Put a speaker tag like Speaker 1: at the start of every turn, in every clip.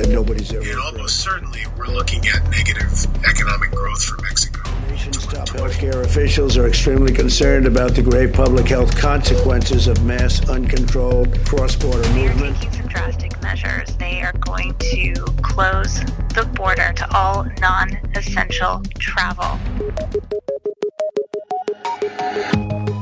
Speaker 1: that nobody's ever.
Speaker 2: And almost certainly, we're looking at negative economic growth for Mexico.
Speaker 1: Nation's top healthcare officials are extremely concerned about the grave public health consequences of mass, uncontrolled cross-border movement.
Speaker 3: They are
Speaker 1: movement.
Speaker 3: taking some drastic measures. They are going to close the border to all non essential travel.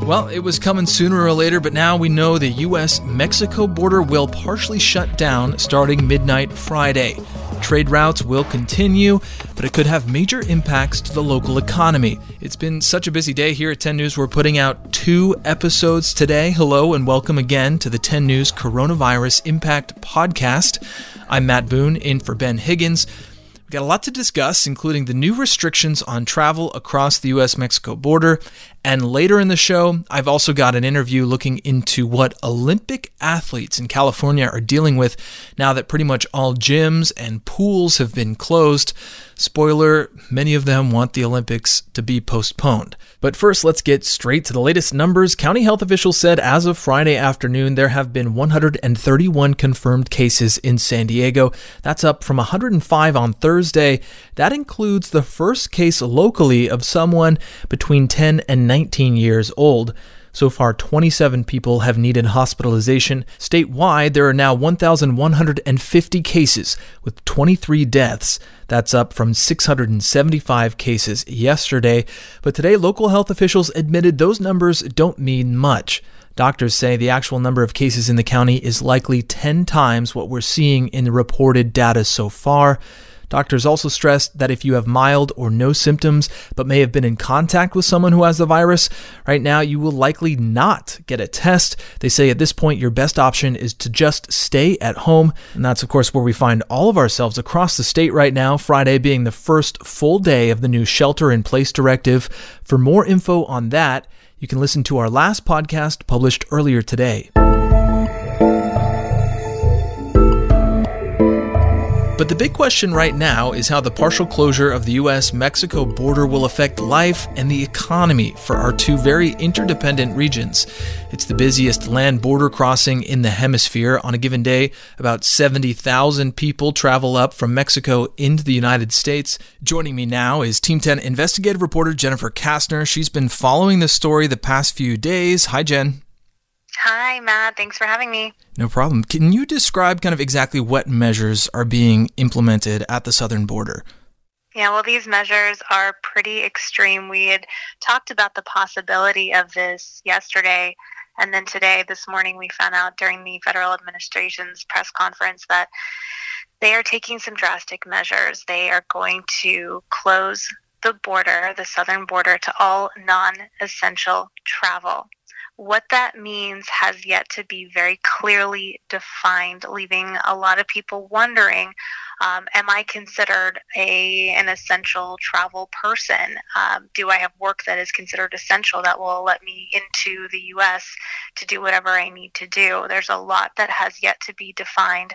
Speaker 4: Well, it was coming sooner or later, but now we know the US Mexico border will partially shut down starting midnight Friday. Trade routes will continue, but it could have major impacts to the local economy. It's been such a busy day here at 10 News. We're putting out two episodes today. Hello and welcome again to the 10 News Coronavirus Impact Podcast. I'm Matt Boone in for Ben Higgins. We've got a lot to discuss, including the new restrictions on travel across the US Mexico border. And later in the show, I've also got an interview looking into what Olympic athletes in California are dealing with now that pretty much all gyms and pools have been closed. Spoiler, many of them want the Olympics to be postponed. But first, let's get straight to the latest numbers. County health officials said as of Friday afternoon, there have been 131 confirmed cases in San Diego. That's up from 105 on Thursday. That includes the first case locally of someone between 10 and 19 years old. So far, 27 people have needed hospitalization. Statewide, there are now 1,150 cases with 23 deaths. That's up from 675 cases yesterday. But today, local health officials admitted those numbers don't mean much. Doctors say the actual number of cases in the county is likely 10 times what we're seeing in the reported data so far. Doctors also stressed that if you have mild or no symptoms but may have been in contact with someone who has the virus, right now you will likely not get a test. They say at this point your best option is to just stay at home. And that's, of course, where we find all of ourselves across the state right now, Friday being the first full day of the new shelter in place directive. For more info on that, you can listen to our last podcast published earlier today. But the big question right now is how the partial closure of the US Mexico border will affect life and the economy for our two very interdependent regions. It's the busiest land border crossing in the hemisphere. On a given day, about 70,000 people travel up from Mexico into the United States. Joining me now is Team 10 investigative reporter Jennifer Kastner. She's been following this story the past few days. Hi, Jen.
Speaker 3: Hi, Matt. Thanks for having me.
Speaker 4: No problem. Can you describe kind of exactly what measures are being implemented at the southern border?
Speaker 3: Yeah, well, these measures are pretty extreme. We had talked about the possibility of this yesterday, and then today, this morning, we found out during the federal administration's press conference that they are taking some drastic measures. They are going to close the border, the southern border, to all non essential travel. What that means has yet to be very clearly defined, leaving a lot of people wondering um, am I considered a an essential travel person? Um, do I have work that is considered essential that will let me into the U.S. to do whatever I need to do? There's a lot that has yet to be defined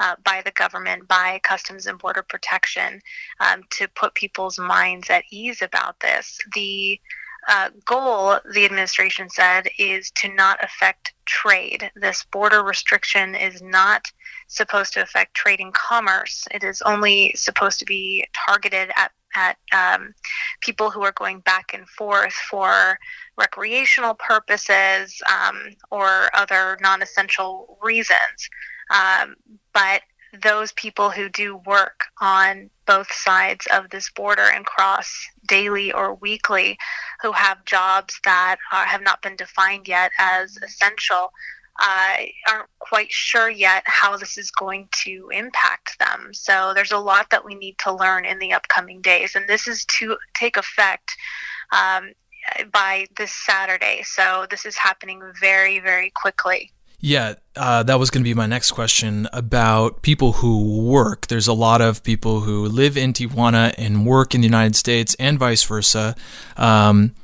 Speaker 3: uh, by the government, by Customs and Border Protection, um, to put people's minds at ease about this. The uh, goal, the administration said, is to not affect trade. This border restriction is not supposed to affect trade and commerce. It is only supposed to be targeted at at um, people who are going back and forth for recreational purposes um, or other non-essential reasons. Um, but those people who do work on both sides of this border and cross daily or weekly, who have jobs that uh, have not been defined yet as essential, uh, aren't quite sure yet how this is going to impact them. So there's a lot that we need to learn in the upcoming days, and this is to take effect. Um, by this Saturday. So this is happening very, very quickly.
Speaker 4: Yeah, uh, that was going to be my next question about people who work. There's a lot of people who live in Tijuana and work in the United States and vice versa. Um,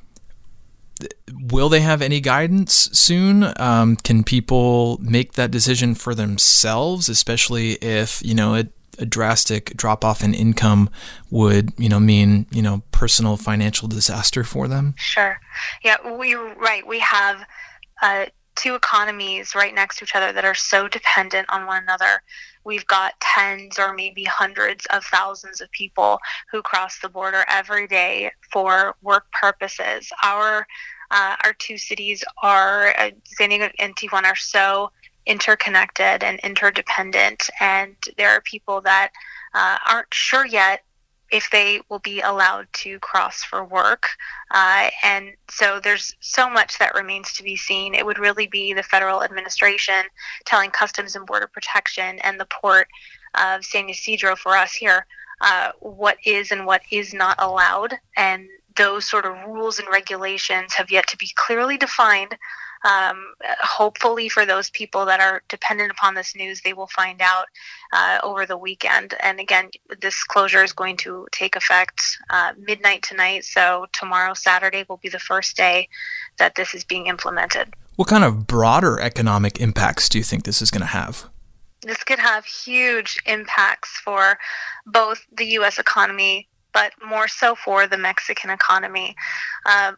Speaker 4: will they have any guidance soon? Um, can people make that decision for themselves, especially if, you know, a, a drastic drop off in income would, you know, mean, you know, personal financial disaster for them?
Speaker 3: Sure. Yeah, we right. We have uh, two economies right next to each other that are so dependent on one another. We've got tens or maybe hundreds of thousands of people who cross the border every day for work purposes. Our uh, our two cities are uh, San Diego and Tijuana are so interconnected and interdependent, and there are people that uh, aren't sure yet if they will be allowed to cross for work. Uh, and so there's so much that remains to be seen. It would really be the federal administration telling Customs and Border Protection and the port of San Ysidro for us here uh, what is and what is not allowed. And those sort of rules and regulations have yet to be clearly defined um, hopefully for those people that are dependent upon this news, they will find out uh, over the weekend. And again, this closure is going to take effect uh, midnight tonight. So tomorrow, Saturday, will be the first day that this is being implemented.
Speaker 4: What kind of broader economic impacts do you think this is going to have?
Speaker 3: This could have huge impacts for both the U.S. economy but more so for the Mexican economy. Uh,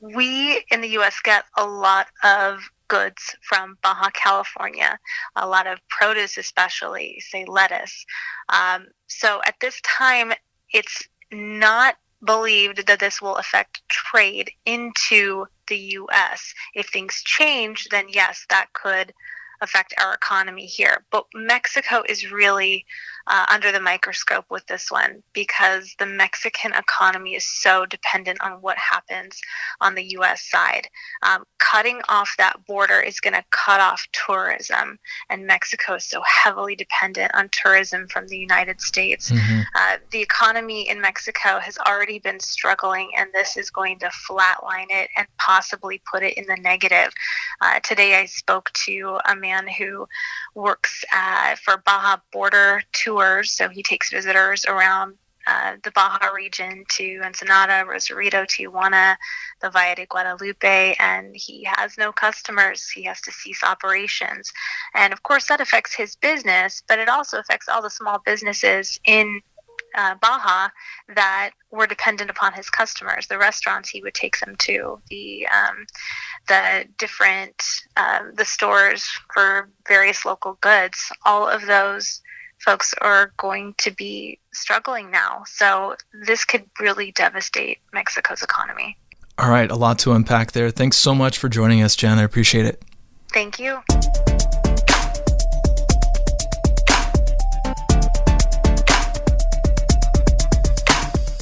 Speaker 3: we in the U.S. get a lot of goods from Baja California, a lot of produce, especially, say lettuce. Um, so at this time, it's not believed that this will affect trade into the U.S. If things change, then yes, that could affect our economy here. But Mexico is really uh, under the microscope with this one because the Mexican economy is so dependent on what happens on the U.S. side. Um, cutting off that border is going to cut off tourism, and Mexico is so heavily dependent on tourism from the United States. Mm-hmm. Uh, the economy in Mexico has already been struggling, and this is going to flatline it and possibly put it in the negative. Uh, today, I spoke to a man who works uh, for Baja Border Tours, so he takes visitors around uh, the Baja region to Ensenada, Rosarito, Tijuana, the Valle de Guadalupe, and he has no customers. He has to cease operations. And of course, that affects his business, but it also affects all the small businesses in uh, Baja that were dependent upon his customers, the restaurants he would take them to, the um, the different um, the stores for various local goods. All of those folks are going to be struggling now. So this could really devastate Mexico's economy.
Speaker 4: All right, a lot to unpack there. Thanks so much for joining us, Jen. I appreciate it.
Speaker 3: Thank you.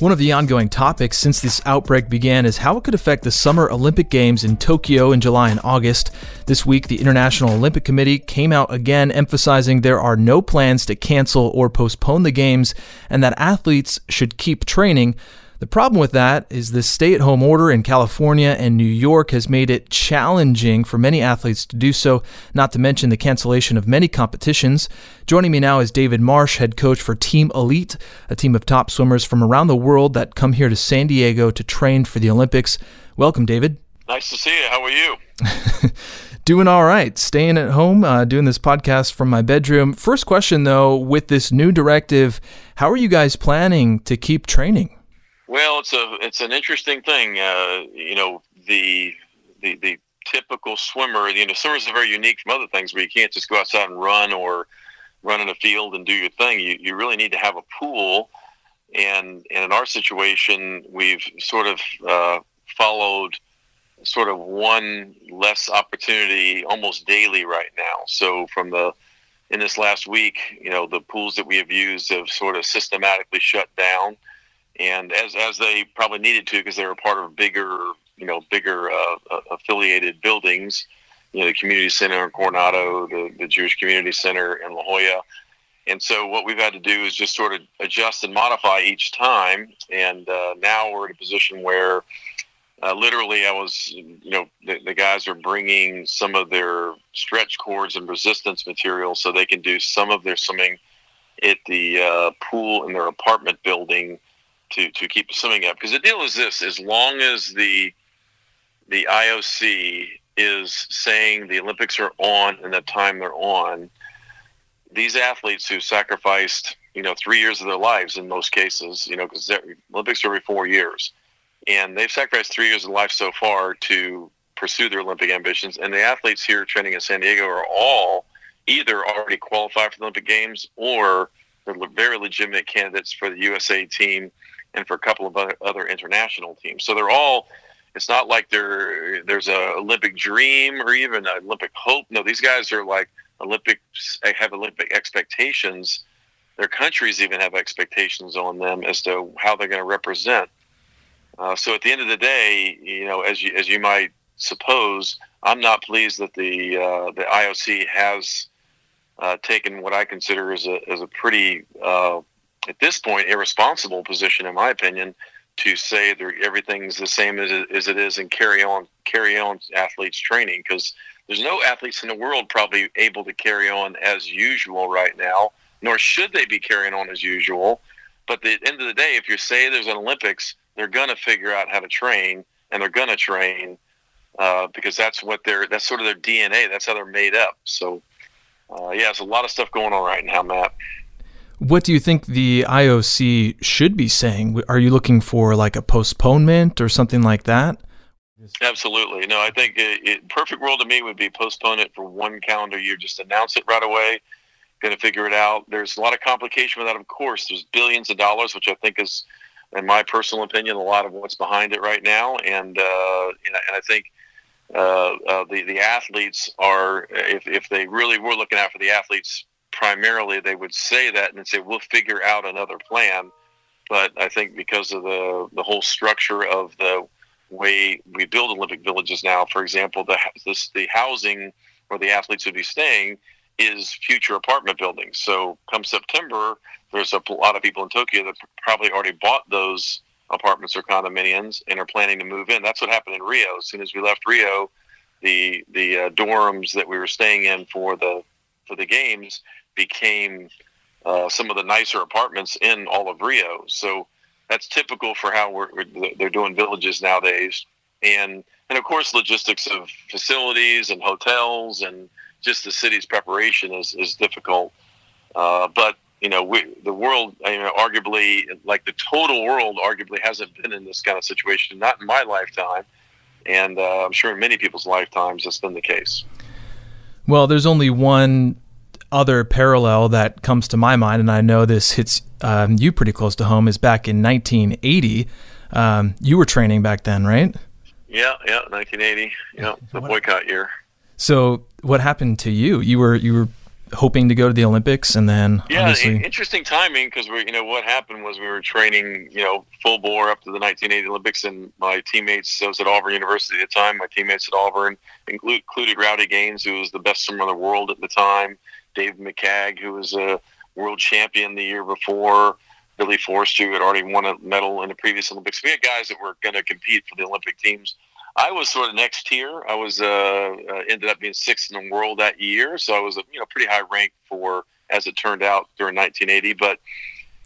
Speaker 4: One of the ongoing topics since this outbreak began is how it could affect the Summer Olympic Games in Tokyo in July and August. This week, the International Olympic Committee came out again emphasizing there are no plans to cancel or postpone the Games and that athletes should keep training. The problem with that is the stay at home order in California and New York has made it challenging for many athletes to do so, not to mention the cancellation of many competitions. Joining me now is David Marsh, head coach for Team Elite, a team of top swimmers from around the world that come here to San Diego to train for the Olympics. Welcome, David.
Speaker 5: Nice to see you. How are you?
Speaker 4: doing all right. Staying at home, uh, doing this podcast from my bedroom. First question, though, with this new directive, how are you guys planning to keep training?
Speaker 5: Well, it's a it's an interesting thing. Uh, you know, the the the typical swimmer. You know, swimmers are very unique from other things where you can't just go outside and run or run in a field and do your thing. You you really need to have a pool. And, and in our situation, we've sort of uh, followed sort of one less opportunity almost daily right now. So from the in this last week, you know, the pools that we have used have sort of systematically shut down and as as they probably needed to because they were part of bigger you know bigger uh, uh, affiliated buildings you know the community center in coronado the, the jewish community center in la jolla. And so what we've had to do is just sort of adjust and modify each time and uh, now we're in a position where uh, literally i was you know the, the, guys are bringing some of their stretch cords and resistance material so they can do some of their swimming at the uh, pool in their apartment building to to keep swimming up because the deal is this: as long as the the IOC is saying the Olympics are on and the time they're on, these athletes who sacrificed you know three years of their lives in most cases, you know, because Olympics are every four years, and they've sacrificed three years of life so far to pursue their Olympic ambitions. And the athletes here training in San Diego are all either already qualified for the Olympic Games or they're very legitimate candidates for the USA team and for a couple of other, other international teams. So they're all. It's not like there there's a Olympic dream or even an Olympic hope. No, these guys are like Olympic have Olympic expectations. Their countries even have expectations on them as to how they're going to represent. Uh, so at the end of the day, you know, as you as you might suppose, I'm not pleased that the uh, the IOC has uh, taken what I consider as a as a pretty uh, at this point irresponsible position, in my opinion, to say that everything's the same as it, as it is and carry on carry on athletes training because there's no athletes in the world probably able to carry on as usual right now, nor should they be carrying on as usual. But at the end of the day, if you say there's an Olympics, they're going to figure out how to train, and they're going to train uh, because that's what they're that's sort of their DNA. That's how they're made up. So, uh, yeah, there's a lot of stuff going on right now, Matt.
Speaker 4: What do you think the IOC should be saying? Are you looking for like a postponement or something like that?
Speaker 5: Absolutely. No, I think it, it, perfect world to me would be postpone it for one calendar year. Just announce it right away. Going to figure it out. There's a lot of complication with that, of course. There's billions of dollars, which I think is, in my personal opinion, a lot of what's behind it right now. And uh, and, I think uh, uh, the the athletes are, if if they really were looking out for the athletes primarily, they would say that and say we'll figure out another plan. But I think because of the the whole structure of the way we build Olympic villages now. For example, the this, the housing where the athletes would be staying is future apartment buildings. So come September, there's a lot of people in Tokyo that probably already bought those apartments or condominiums and are planning to move in. That's what happened in Rio. As soon as we left Rio, the the uh, dorms that we were staying in for the for the games became uh, some of the nicer apartments in all of Rio. So that's typical for how we're, they're doing villages nowadays. And and of course, logistics of facilities and hotels and just the city's preparation is is difficult. Uh, but you know, we, the world, you know, arguably, like the total world, arguably hasn't been in this kind of situation. Not in my lifetime, and uh, I'm sure in many people's lifetimes, that's been the case.
Speaker 4: Well, there's only one other parallel that comes to my mind, and I know this hits um, you pretty close to home, is back in 1980. Um, you were training back then, right?
Speaker 5: Yeah, yeah, 1980. Yeah, the boycott year.
Speaker 4: So, what happened to you? You were you were hoping to go to the Olympics, and then
Speaker 5: yeah,
Speaker 4: obviously...
Speaker 5: interesting timing because we, you know, what happened was we were training, you know, full bore up to the 1980 Olympics, and my teammates, I was at Auburn University at the time. My teammates at Auburn included Rowdy Gaines, who was the best swimmer in the world at the time. Dave McCagg, who was a world champion the year before. Billy Forrester, who had already won a medal in the previous Olympics. We had guys that were going to compete for the Olympic teams. I was sort of next tier. I was uh, uh, ended up being sixth in the world that year, so I was a you know pretty high rank for as it turned out during 1980. But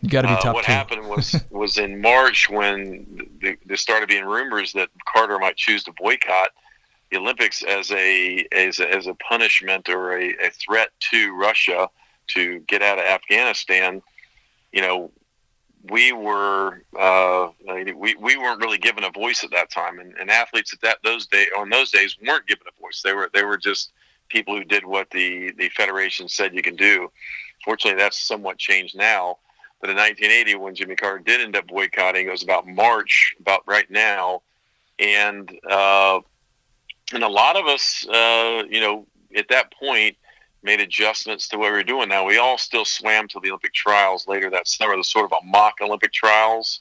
Speaker 4: you got to be
Speaker 5: uh,
Speaker 4: top
Speaker 5: what
Speaker 4: two.
Speaker 5: happened was was in March when the, there started being rumors that Carter might choose to boycott the Olympics as a as a, as a punishment or a, a threat to Russia to get out of Afghanistan. You know, we were uh, we, we weren't really given a voice at that time, and, and athletes at that those day on those days weren't given a voice. They were they were just people who did what the the federation said you can do. Fortunately, that's somewhat changed now. But in 1980, when Jimmy Carter did end up boycotting, it was about March, about right now, and uh, and a lot of us, uh, you know, at that point made adjustments to what we were doing. Now we all still swam to the Olympic trials later that summer, the sort of a mock Olympic trials,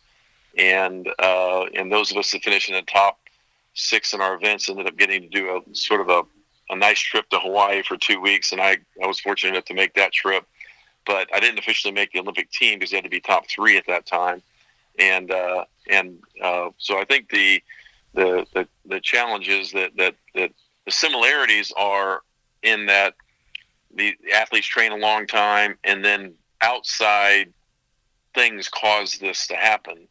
Speaker 5: and uh, and those of us that finished in the top six in our events ended up getting to do a sort of a, a nice trip to Hawaii for two weeks, and I I was fortunate enough to make that trip, but I didn't officially make the Olympic team because they had to be top three at that time, and uh, and uh, so I think the the the, the challenges that, that that the similarities are in that the athletes train a long time and then outside things cause this to happen.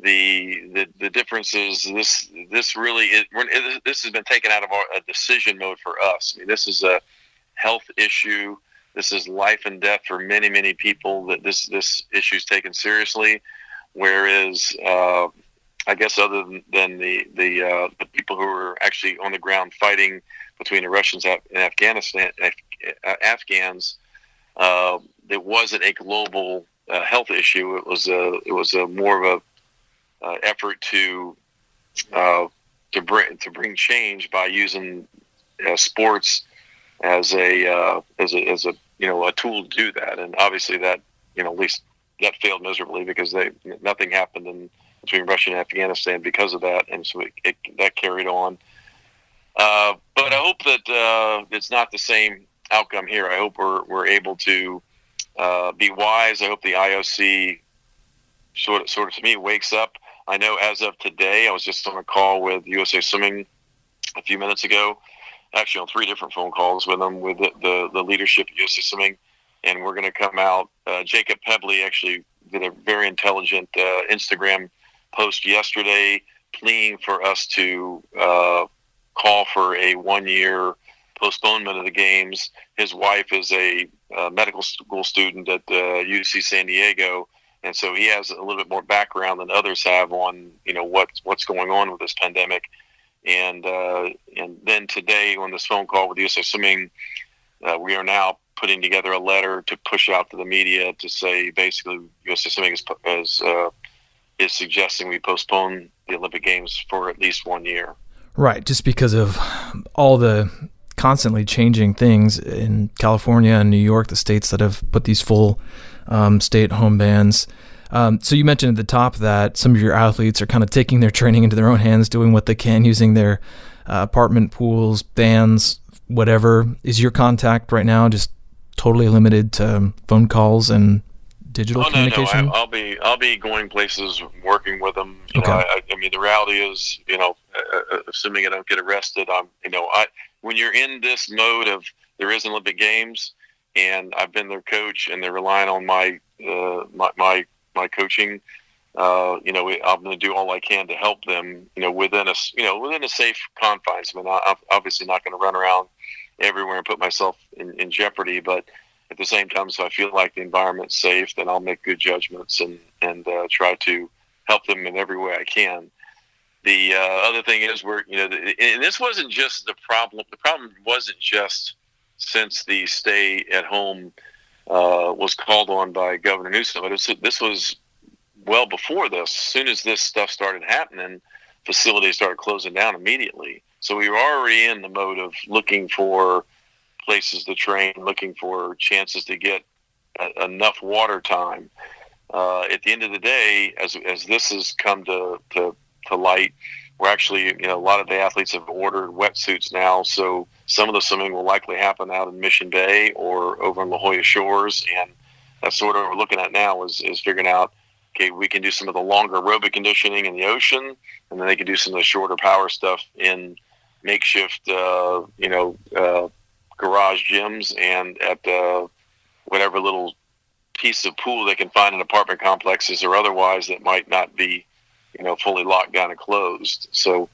Speaker 5: The the, the difference is this this really is, this has been taken out of our, a decision mode for us. I mean, this is a health issue. This is life and death for many many people that this this issue is taken seriously. Whereas uh, I guess other than, than the the uh, the people who are actually on the ground fighting between the Russians and Afghanistan uh, Afghans, uh, it wasn't a global uh, health issue. It was a it was a more of a uh, effort to uh, to bring to bring change by using sports as a as a as a you know a tool to do that. And obviously that you know at least that failed miserably because they nothing happened in between Russia and Afghanistan because of that, and so it, it, that carried on. Uh, but I hope that uh, it's not the same outcome here. I hope we're we're able to uh, be wise. I hope the IOC sort of sort of to me wakes up. I know as of today, I was just on a call with USA Swimming a few minutes ago, actually on three different phone calls with them with the the, the leadership at USA Swimming, and we're going to come out. Uh, Jacob Pebley actually did a very intelligent uh, Instagram post yesterday pleading for us to call for a one year postponement of the games. His wife is a, a medical school student at uh, UC San Diego, and so he has a little bit more background than others have on you know what what's going on with this pandemic. And uh, and then today on this phone call with USA Swimming, uh, we are now putting together a letter to push out to the media to say basically USA Swimming is, is uh, is suggesting we postpone the Olympic Games for at least one year.
Speaker 4: Right, just because of all the constantly changing things in California and New York, the states that have put these full um, stay-at-home bans. Um, so you mentioned at the top that some of your athletes are kind of taking their training into their own hands, doing what they can, using their uh, apartment pools, bands, whatever. Is your contact right now just totally limited to phone calls and digital oh, communication?
Speaker 5: No, no. I, will be I'll be going places, working with them. You okay. Know, I, I, mean, the reality is, you know, uh, uh, assuming I don't get arrested, I'm, you know, I when you're in this mode of there is Olympic Games, and I've been their coach, and they're relying on my uh, my, my my coaching. Uh, you know, I'm going to do all I can to help them. You know, within a you know within a safe confines. I mean, I'm obviously not going to run around everywhere and put myself in, in jeopardy, but at the same time, so I feel like the environment's safe, then I'll make good judgments and and uh, try to help them in every way I can. The uh, other thing is, we're you know, the, and this wasn't just the problem. The problem wasn't just since the stay at home uh, was called on by Governor Newsom, but this was well before this. As soon as this stuff started happening, facilities started closing down immediately. So we were already in the mode of looking for places to train, looking for chances to get a, enough water time. Uh, at the end of the day, as, as this has come to, to, to light, we're actually, you know, a lot of the athletes have ordered wetsuits now. So some of the swimming will likely happen out in Mission Bay or over in La Jolla Shores. And that's sort of what we're looking at now is, is figuring out, okay, we can do some of the longer aerobic conditioning in the ocean, and then they can do some of the shorter power stuff in makeshift, uh, you know, uh, garage gyms and at uh, whatever little piece of pool they can find in apartment complexes or otherwise that might not be, you know, fully locked down and closed. So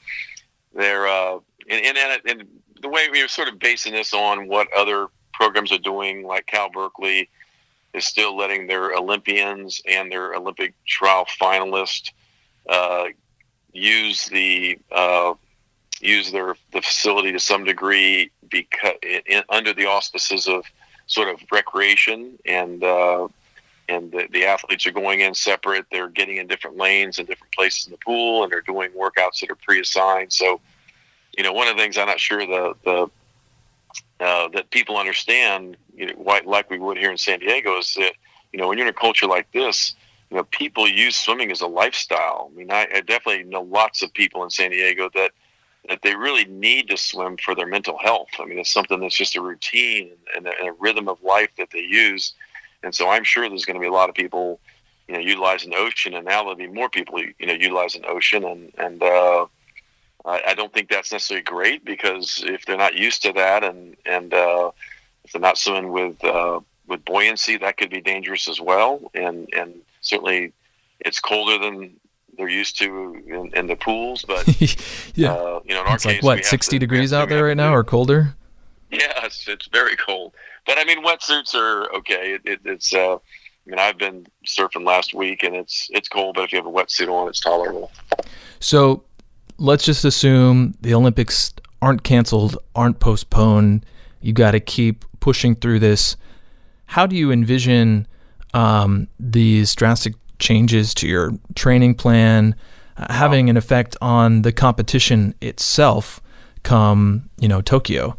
Speaker 5: they're uh, and, and, and the way we are sort of basing this on what other programs are doing, like Cal Berkeley is still letting their Olympians and their Olympic trial finalists uh, use the uh, use their the facility to some degree because in, under the auspices of sort of recreation and uh, and the, the, athletes are going in separate. They're getting in different lanes and different places in the pool, and they're doing workouts that are pre-assigned. So, you know, one of the things I'm not sure the the uh, that people understand, you know, like we would here in San Diego, is that you know when you're in a culture like this, you know, people use swimming as a lifestyle. I mean, I, I definitely know lots of people in San Diego that that they really need to swim for their mental health. I mean, it's something that's just a routine and a, and a rhythm of life that they use. And so I'm sure there's going to be a lot of people, you know, utilizing the ocean, and now there'll be more people, you know, utilizing the ocean. And and uh, I, I don't think that's necessarily great because if they're not used to that, and and uh, if they're not swimming with uh, with buoyancy, that could be dangerous as well. And and certainly, it's colder than they're used to in, in the pools. But
Speaker 4: yeah, uh, you know, in our it's case, like what sixty to, degrees out there right now, or colder.
Speaker 5: Yeah, it's, it's very cold. But I mean, wetsuits are okay. It, it, it's uh, I mean, I've been surfing last week, and it's it's cold, but if you have a wetsuit on, it's tolerable.
Speaker 4: So, let's just assume the Olympics aren't canceled, aren't postponed. You got to keep pushing through this. How do you envision um, these drastic changes to your training plan uh, having an effect on the competition itself come you know Tokyo?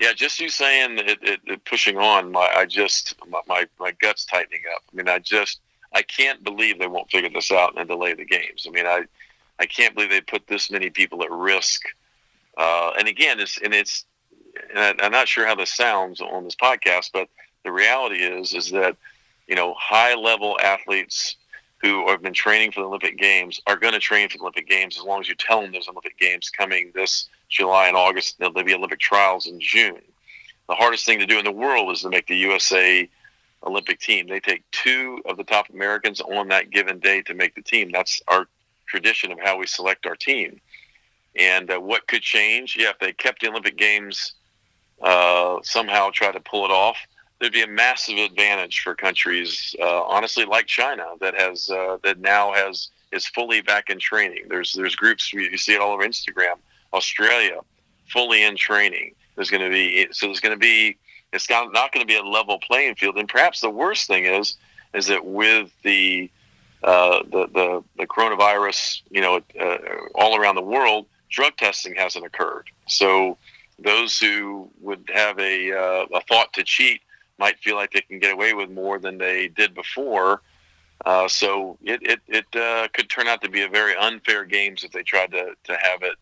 Speaker 5: Yeah, just you saying it, it, it pushing on, my, I just my, my my guts tightening up. I mean, I just I can't believe they won't figure this out and delay the games. I mean, I I can't believe they put this many people at risk. Uh, and again, it's and it's and I, I'm not sure how this sounds on this podcast, but the reality is is that you know high level athletes who have been training for the Olympic Games are going to train for the Olympic Games as long as you tell them there's Olympic Games coming this July and August. There'll be Olympic trials in June. The hardest thing to do in the world is to make the USA Olympic team. They take two of the top Americans on that given day to make the team. That's our tradition of how we select our team. And uh, what could change? Yeah, if they kept the Olympic Games, uh, somehow try to pull it off, there'd be a massive advantage for countries, uh, honestly, like China, that has uh, that now has is fully back in training. There's there's groups you see it all over Instagram. Australia, fully in training. There's going to be so there's going to be it's not not going to be a level playing field. And perhaps the worst thing is is that with the uh, the, the the coronavirus, you know, uh, all around the world, drug testing hasn't occurred. So those who would have a, uh, a thought to cheat might feel like they can get away with more than they did before. Uh, so it it, it uh, could turn out to be a very unfair games if they tried to, to have it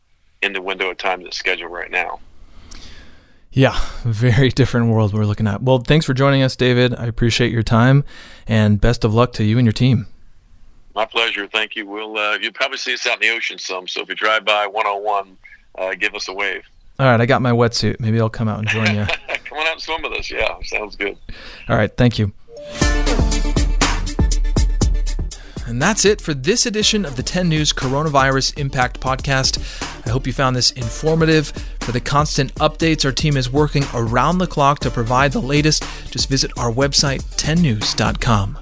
Speaker 5: in the window of time that's scheduled right now.
Speaker 4: Yeah, very different world we're looking at. Well, thanks for joining us, David. I appreciate your time, and best of luck to you and your team.
Speaker 5: My pleasure. Thank you. We'll uh, you'll probably see us out in the ocean some. So if you drive by 101, uh, give us a wave.
Speaker 4: All right, I got my wetsuit. Maybe I'll come out and join you.
Speaker 5: come on out and swim with us. Yeah, sounds good.
Speaker 4: All right, thank you. And that's it for this edition of the 10 News Coronavirus Impact Podcast. I hope you found this informative. For the constant updates, our team is working around the clock to provide the latest. Just visit our website, 10news.com.